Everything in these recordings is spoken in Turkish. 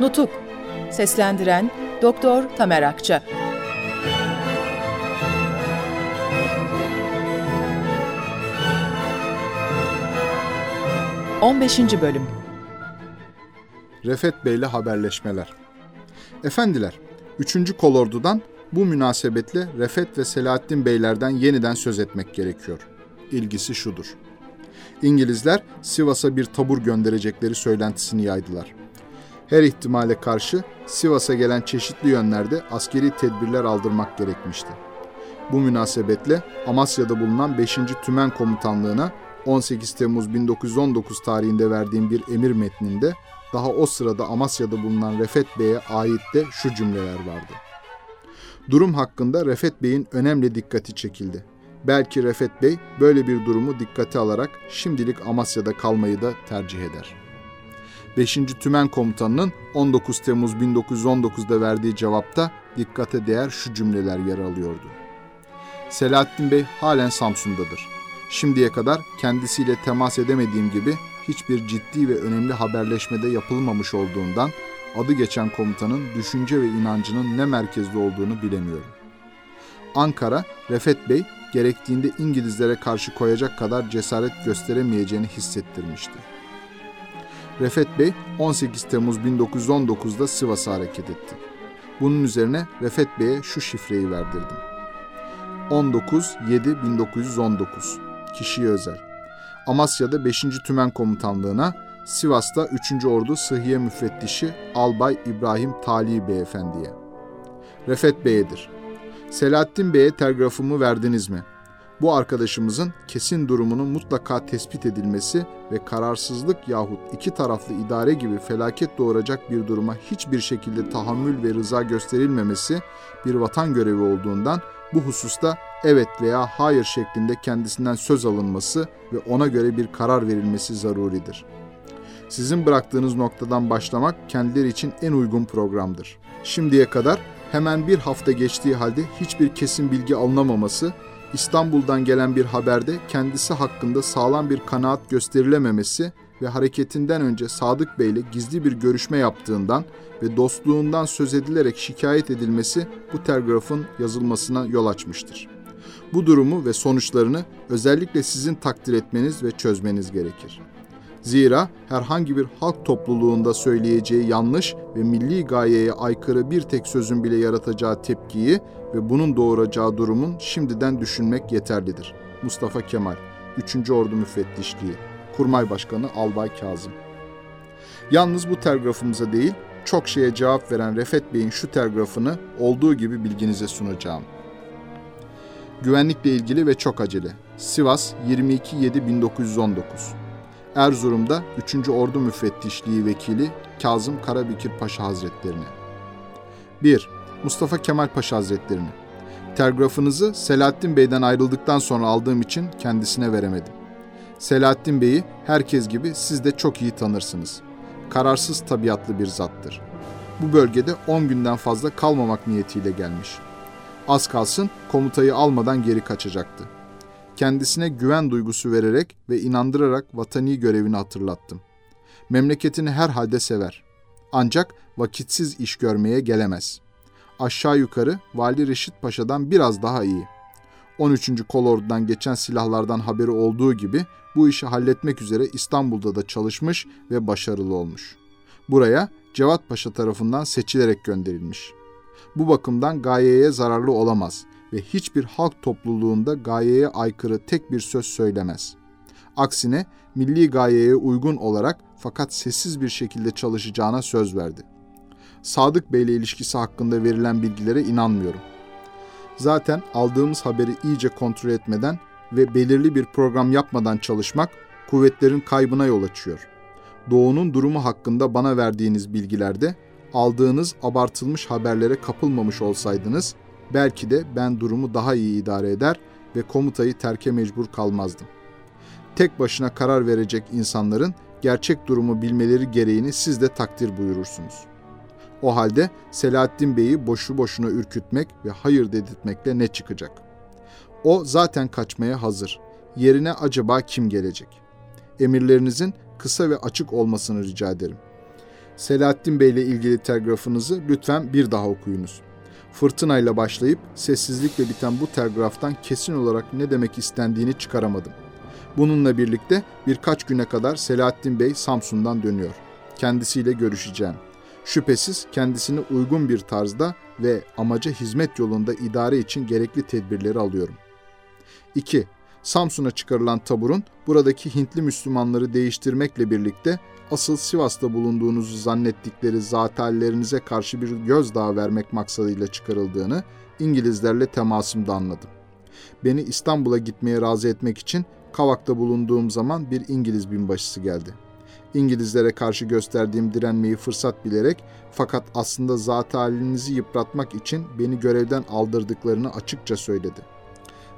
Nutuk Seslendiren Doktor Tamer Akça 15. Bölüm Refet Bey'le haberleşmeler Efendiler, 3. kolordudan bu münasebetle Refet ve Selahattin Beylerden yeniden söz etmek gerekiyor. İlgisi şudur. İngilizler Sivas'a bir tabur gönderecekleri söylentisini yaydılar. Her ihtimale karşı Sivas'a gelen çeşitli yönlerde askeri tedbirler aldırmak gerekmişti. Bu münasebetle Amasya'da bulunan 5. Tümen Komutanlığı'na 18 Temmuz 1919 tarihinde verdiğim bir emir metninde daha o sırada Amasya'da bulunan Refet Bey'e ait de şu cümleler vardı. Durum hakkında Refet Bey'in önemli dikkati çekildi. Belki Refet Bey böyle bir durumu dikkate alarak şimdilik Amasya'da kalmayı da tercih eder. 5. Tümen Komutanı'nın 19 Temmuz 1919'da verdiği cevapta dikkate değer şu cümleler yer alıyordu. Selahattin Bey halen Samsun'dadır. Şimdiye kadar kendisiyle temas edemediğim gibi hiçbir ciddi ve önemli haberleşmede yapılmamış olduğundan adı geçen komutanın düşünce ve inancının ne merkezde olduğunu bilemiyorum. Ankara, Refet Bey gerektiğinde İngilizlere karşı koyacak kadar cesaret gösteremeyeceğini hissettirmişti. Refet Bey 18 Temmuz 1919'da Sivas'a hareket etti. Bunun üzerine Refet Bey'e şu şifreyi verdirdim. 19-7-1919 Kişiye özel. Amasya'da 5. Tümen Komutanlığı'na, Sivas'ta 3. Ordu Sıhhiye Müfettişi Albay İbrahim Tali Beyefendi'ye. Refet Bey'edir. Selahattin Bey'e telgrafımı verdiniz mi? Bu arkadaşımızın kesin durumunun mutlaka tespit edilmesi ve kararsızlık yahut iki taraflı idare gibi felaket doğuracak bir duruma hiçbir şekilde tahammül ve rıza gösterilmemesi bir vatan görevi olduğundan bu hususta evet veya hayır şeklinde kendisinden söz alınması ve ona göre bir karar verilmesi zaruridir. Sizin bıraktığınız noktadan başlamak kendileri için en uygun programdır. Şimdiye kadar hemen bir hafta geçtiği halde hiçbir kesin bilgi alınamaması, İstanbul'dan gelen bir haberde kendisi hakkında sağlam bir kanaat gösterilememesi ve hareketinden önce Sadık Bey ile gizli bir görüşme yaptığından ve dostluğundan söz edilerek şikayet edilmesi bu telgrafın yazılmasına yol açmıştır. Bu durumu ve sonuçlarını özellikle sizin takdir etmeniz ve çözmeniz gerekir. Zira herhangi bir halk topluluğunda söyleyeceği yanlış ve milli gayeye aykırı bir tek sözün bile yaratacağı tepkiyi ve bunun doğuracağı durumun şimdiden düşünmek yeterlidir. Mustafa Kemal, 3. Ordu Müfettişliği, Kurmay Başkanı Albay Kazım. Yalnız bu telgrafımıza değil, çok şeye cevap veren Refet Bey'in şu telgrafını olduğu gibi bilginize sunacağım. Güvenlikle ilgili ve çok acele. Sivas 22.7.1919 Erzurum'da 3. Ordu Müfettişliği Vekili Kazım Karabekir Paşa Hazretlerine. 1. Mustafa Kemal Paşa Hazretlerine. Telgrafınızı Selahattin Bey'den ayrıldıktan sonra aldığım için kendisine veremedim. Selahattin Bey'i herkes gibi siz de çok iyi tanırsınız. Kararsız tabiatlı bir zattır. Bu bölgede 10 günden fazla kalmamak niyetiyle gelmiş. Az kalsın komutayı almadan geri kaçacaktı. Kendisine güven duygusu vererek ve inandırarak vatani görevini hatırlattım. Memleketini herhalde sever. Ancak vakitsiz iş görmeye gelemez. Aşağı yukarı Vali Reşit Paşa'dan biraz daha iyi. 13. Kolordu'dan geçen silahlardan haberi olduğu gibi bu işi halletmek üzere İstanbul'da da çalışmış ve başarılı olmuş. Buraya Cevat Paşa tarafından seçilerek gönderilmiş. Bu bakımdan gayeye zararlı olamaz ve hiçbir halk topluluğunda gayeye aykırı tek bir söz söylemez. Aksine milli gayeye uygun olarak fakat sessiz bir şekilde çalışacağına söz verdi. Sadık Bey ile ilişkisi hakkında verilen bilgilere inanmıyorum. Zaten aldığımız haberi iyice kontrol etmeden ve belirli bir program yapmadan çalışmak kuvvetlerin kaybına yol açıyor. Doğu'nun durumu hakkında bana verdiğiniz bilgilerde aldığınız abartılmış haberlere kapılmamış olsaydınız belki de ben durumu daha iyi idare eder ve komutayı terke mecbur kalmazdım. Tek başına karar verecek insanların gerçek durumu bilmeleri gereğini siz de takdir buyurursunuz. O halde Selahattin Bey'i boşu boşuna ürkütmek ve hayır dedirtmekle ne çıkacak? O zaten kaçmaya hazır. Yerine acaba kim gelecek? Emirlerinizin kısa ve açık olmasını rica ederim. Selahattin Bey ile ilgili telgrafınızı lütfen bir daha okuyunuz. Fırtınayla başlayıp sessizlikle biten bu telgraftan kesin olarak ne demek istendiğini çıkaramadım. Bununla birlikte birkaç güne kadar Selahattin Bey Samsun'dan dönüyor. Kendisiyle görüşeceğim. Şüphesiz kendisini uygun bir tarzda ve amaca hizmet yolunda idare için gerekli tedbirleri alıyorum. 2. Samsun'a çıkarılan taburun buradaki Hintli Müslümanları değiştirmekle birlikte asıl Sivas'ta bulunduğunuzu zannettikleri zatallerinize karşı bir gözdağı vermek maksadıyla çıkarıldığını İngilizlerle temasımda anladım. Beni İstanbul'a gitmeye razı etmek için Kavak'ta bulunduğum zaman bir İngiliz binbaşısı geldi. İngilizlere karşı gösterdiğim direnmeyi fırsat bilerek fakat aslında zat yıpratmak için beni görevden aldırdıklarını açıkça söyledi.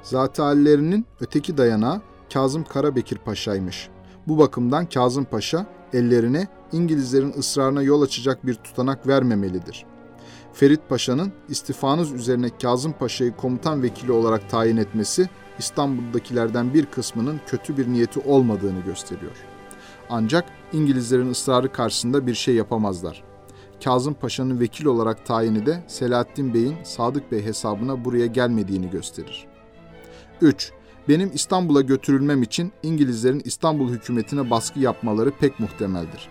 Zat hallerinin öteki dayanağı Kazım Karabekir Paşa'ymış. Bu bakımdan Kazım Paşa ellerine İngilizlerin ısrarına yol açacak bir tutanak vermemelidir. Ferit Paşa'nın istifanız üzerine Kazım Paşa'yı komutan vekili olarak tayin etmesi İstanbul'dakilerden bir kısmının kötü bir niyeti olmadığını gösteriyor. Ancak İngilizlerin ısrarı karşısında bir şey yapamazlar. Kazım Paşa'nın vekil olarak tayini de Selahattin Bey'in Sadık Bey hesabına buraya gelmediğini gösterir. 3. Benim İstanbul'a götürülmem için İngilizlerin İstanbul hükümetine baskı yapmaları pek muhtemeldir.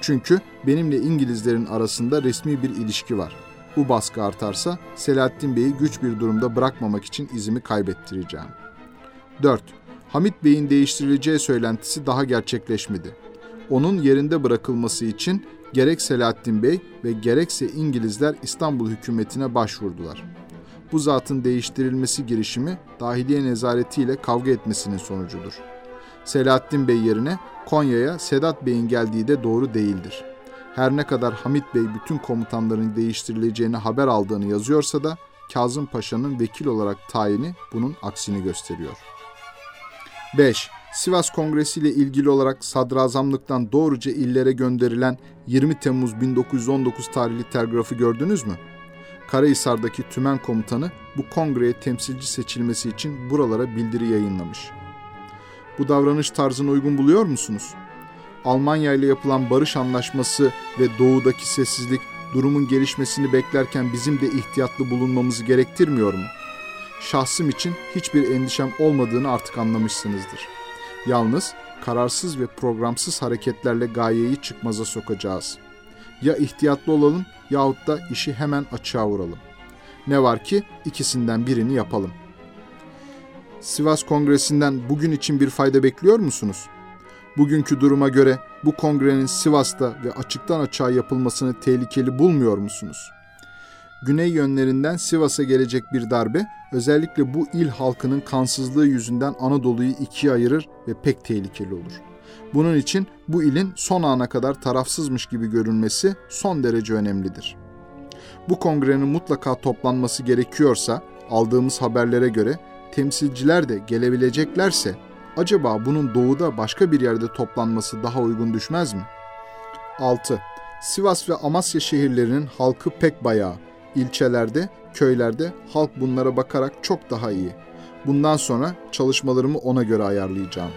Çünkü benimle İngilizlerin arasında resmi bir ilişki var. Bu baskı artarsa Selahattin Bey'i güç bir durumda bırakmamak için izimi kaybettireceğim. 4. Hamit Bey'in değiştirileceği söylentisi daha gerçekleşmedi. Onun yerinde bırakılması için gerek Selahattin Bey ve gerekse İngilizler İstanbul hükümetine başvurdular. Bu zatın değiştirilmesi girişimi dahiliye nezaretiyle kavga etmesinin sonucudur. Selahattin Bey yerine Konya'ya Sedat Bey'in geldiği de doğru değildir. Her ne kadar Hamit Bey bütün komutanların değiştirileceğini haber aldığını yazıyorsa da Kazım Paşa'nın vekil olarak tayini bunun aksini gösteriyor. 5. Sivas Kongresi ile ilgili olarak sadrazamlıktan doğruca illere gönderilen 20 Temmuz 1919 tarihli telgrafı gördünüz mü? Karahisar'daki tümen komutanı bu kongreye temsilci seçilmesi için buralara bildiri yayınlamış. Bu davranış tarzını uygun buluyor musunuz? Almanya ile yapılan barış anlaşması ve doğudaki sessizlik durumun gelişmesini beklerken bizim de ihtiyatlı bulunmamızı gerektirmiyor mu? Şahsım için hiçbir endişem olmadığını artık anlamışsınızdır. Yalnız kararsız ve programsız hareketlerle gayeyi çıkmaza sokacağız. Ya ihtiyatlı olalım yahut da işi hemen açığa vuralım. Ne var ki ikisinden birini yapalım. Sivas Kongresi'nden bugün için bir fayda bekliyor musunuz? Bugünkü duruma göre bu kongrenin Sivas'ta ve açıktan açığa yapılmasını tehlikeli bulmuyor musunuz? Güney yönlerinden Sivas'a gelecek bir darbe özellikle bu il halkının kansızlığı yüzünden Anadolu'yu ikiye ayırır ve pek tehlikeli olur. Bunun için bu ilin son ana kadar tarafsızmış gibi görünmesi son derece önemlidir. Bu kongrenin mutlaka toplanması gerekiyorsa aldığımız haberlere göre temsilciler de gelebileceklerse acaba bunun doğuda başka bir yerde toplanması daha uygun düşmez mi? 6. Sivas ve Amasya şehirlerinin halkı pek bayağı. İlçelerde, köylerde halk bunlara bakarak çok daha iyi. Bundan sonra çalışmalarımı ona göre ayarlayacağım.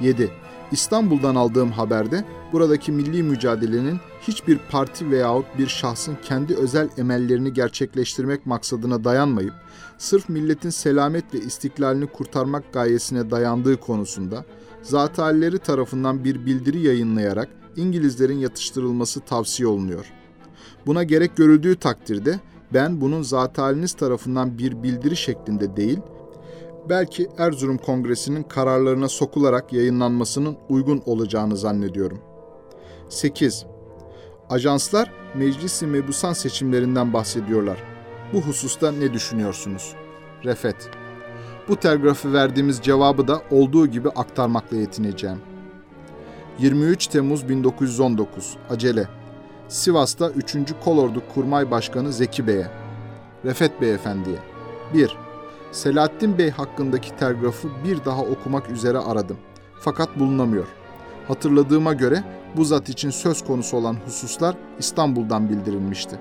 7. İstanbul'dan aldığım haberde buradaki milli mücadelenin hiçbir parti veyahut bir şahsın kendi özel emellerini gerçekleştirmek maksadına dayanmayıp sırf milletin selamet ve istiklalini kurtarmak gayesine dayandığı konusunda zatalleri tarafından bir bildiri yayınlayarak İngilizlerin yatıştırılması tavsiye olunuyor. Buna gerek görüldüğü takdirde ben bunun zataliniz tarafından bir bildiri şeklinde değil, belki Erzurum Kongresi'nin kararlarına sokularak yayınlanmasının uygun olacağını zannediyorum. 8. Ajanslar Meclis-i Mebusan seçimlerinden bahsediyorlar. Bu hususta ne düşünüyorsunuz? Refet. Bu telgrafı verdiğimiz cevabı da olduğu gibi aktarmakla yetineceğim. 23 Temmuz 1919 Acele Sivas'ta 3. Kolordu Kurmay Başkanı Zeki Bey'e Refet Beyefendi'ye 1. Selahattin Bey hakkındaki telgrafı bir daha okumak üzere aradım. Fakat bulunamıyor. Hatırladığıma göre bu zat için söz konusu olan hususlar İstanbul'dan bildirilmişti.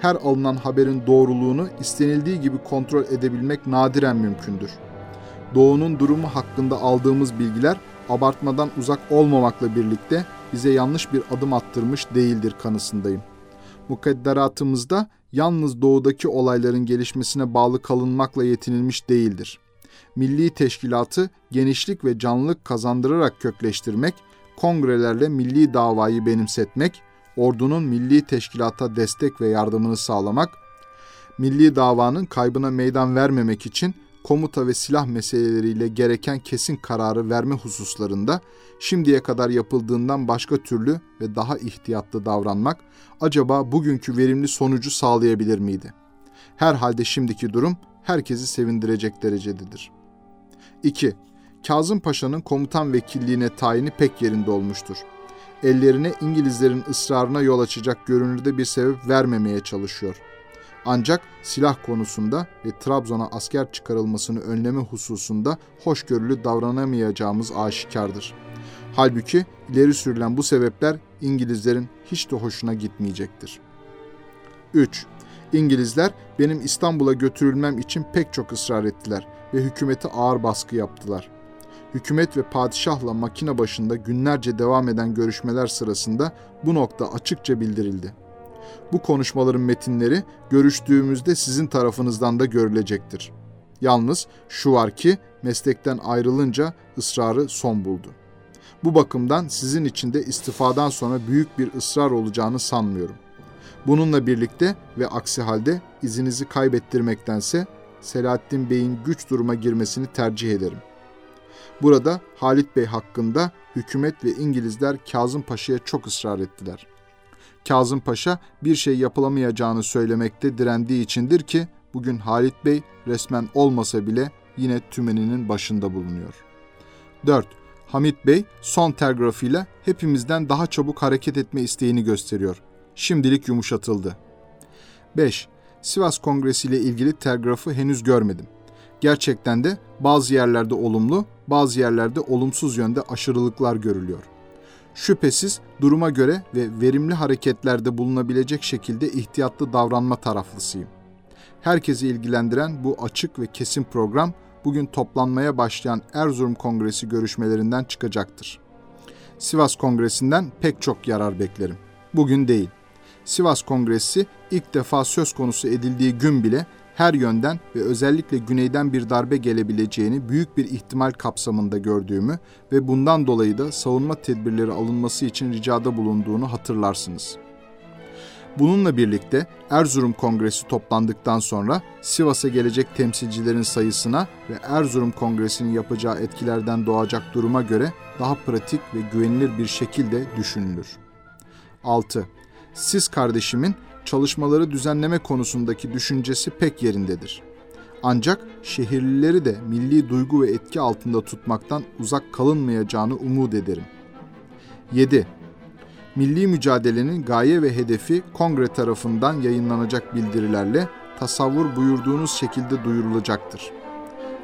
Her alınan haberin doğruluğunu istenildiği gibi kontrol edebilmek nadiren mümkündür. Doğu'nun durumu hakkında aldığımız bilgiler abartmadan uzak olmamakla birlikte bize yanlış bir adım attırmış değildir kanısındayım. Mukadderatımızda yalnız doğudaki olayların gelişmesine bağlı kalınmakla yetinilmiş değildir. Milli teşkilatı genişlik ve canlılık kazandırarak kökleştirmek, kongrelerle milli davayı benimsetmek, ordunun milli teşkilata destek ve yardımını sağlamak, milli davanın kaybına meydan vermemek için komuta ve silah meseleleriyle gereken kesin kararı verme hususlarında şimdiye kadar yapıldığından başka türlü ve daha ihtiyatlı davranmak acaba bugünkü verimli sonucu sağlayabilir miydi? Herhalde şimdiki durum herkesi sevindirecek derecededir. 2. Kazım Paşa'nın komutan vekilliğine tayini pek yerinde olmuştur. Ellerine İngilizlerin ısrarına yol açacak görünürde bir sebep vermemeye çalışıyor.'' Ancak silah konusunda ve Trabzon'a asker çıkarılmasını önleme hususunda hoşgörülü davranamayacağımız aşikardır. Halbuki ileri sürülen bu sebepler İngilizlerin hiç de hoşuna gitmeyecektir. 3. İngilizler benim İstanbul'a götürülmem için pek çok ısrar ettiler ve hükümete ağır baskı yaptılar. Hükümet ve padişahla makine başında günlerce devam eden görüşmeler sırasında bu nokta açıkça bildirildi. Bu konuşmaların metinleri görüştüğümüzde sizin tarafınızdan da görülecektir. Yalnız şu var ki meslekten ayrılınca ısrarı son buldu. Bu bakımdan sizin için de istifadan sonra büyük bir ısrar olacağını sanmıyorum. Bununla birlikte ve aksi halde izinizi kaybettirmektense Selahattin Bey'in güç duruma girmesini tercih ederim. Burada Halit Bey hakkında hükümet ve İngilizler Kazım Paşa'ya çok ısrar ettiler. Kazım Paşa bir şey yapılamayacağını söylemekte direndiği içindir ki bugün Halit Bey resmen olmasa bile yine tümeninin başında bulunuyor. 4. Hamit Bey son telgrafıyla hepimizden daha çabuk hareket etme isteğini gösteriyor. Şimdilik yumuşatıldı. 5. Sivas Kongresi ile ilgili telgrafı henüz görmedim. Gerçekten de bazı yerlerde olumlu, bazı yerlerde olumsuz yönde aşırılıklar görülüyor şüphesiz duruma göre ve verimli hareketlerde bulunabilecek şekilde ihtiyatlı davranma taraflısıyım. Herkesi ilgilendiren bu açık ve kesin program bugün toplanmaya başlayan Erzurum Kongresi görüşmelerinden çıkacaktır. Sivas Kongresi'nden pek çok yarar beklerim. Bugün değil. Sivas Kongresi ilk defa söz konusu edildiği gün bile her yönden ve özellikle güneyden bir darbe gelebileceğini büyük bir ihtimal kapsamında gördüğümü ve bundan dolayı da savunma tedbirleri alınması için ricada bulunduğunu hatırlarsınız. Bununla birlikte Erzurum Kongresi toplandıktan sonra Sivas'a gelecek temsilcilerin sayısına ve Erzurum Kongresi'nin yapacağı etkilerden doğacak duruma göre daha pratik ve güvenilir bir şekilde düşünülür. 6. Siz kardeşimin çalışmaları düzenleme konusundaki düşüncesi pek yerindedir. Ancak şehirlileri de milli duygu ve etki altında tutmaktan uzak kalınmayacağını umut ederim. 7. Milli mücadelenin gaye ve hedefi kongre tarafından yayınlanacak bildirilerle tasavvur buyurduğunuz şekilde duyurulacaktır.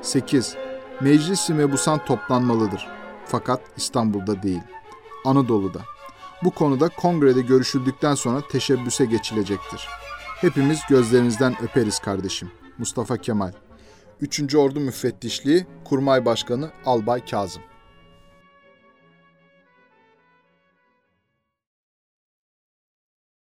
8. Meclis-i Mebusan toplanmalıdır. Fakat İstanbul'da değil, Anadolu'da. Bu konuda kongrede görüşüldükten sonra teşebbüse geçilecektir. Hepimiz gözlerinizden öperiz kardeşim. Mustafa Kemal 3. Ordu Müfettişliği Kurmay Başkanı Albay Kazım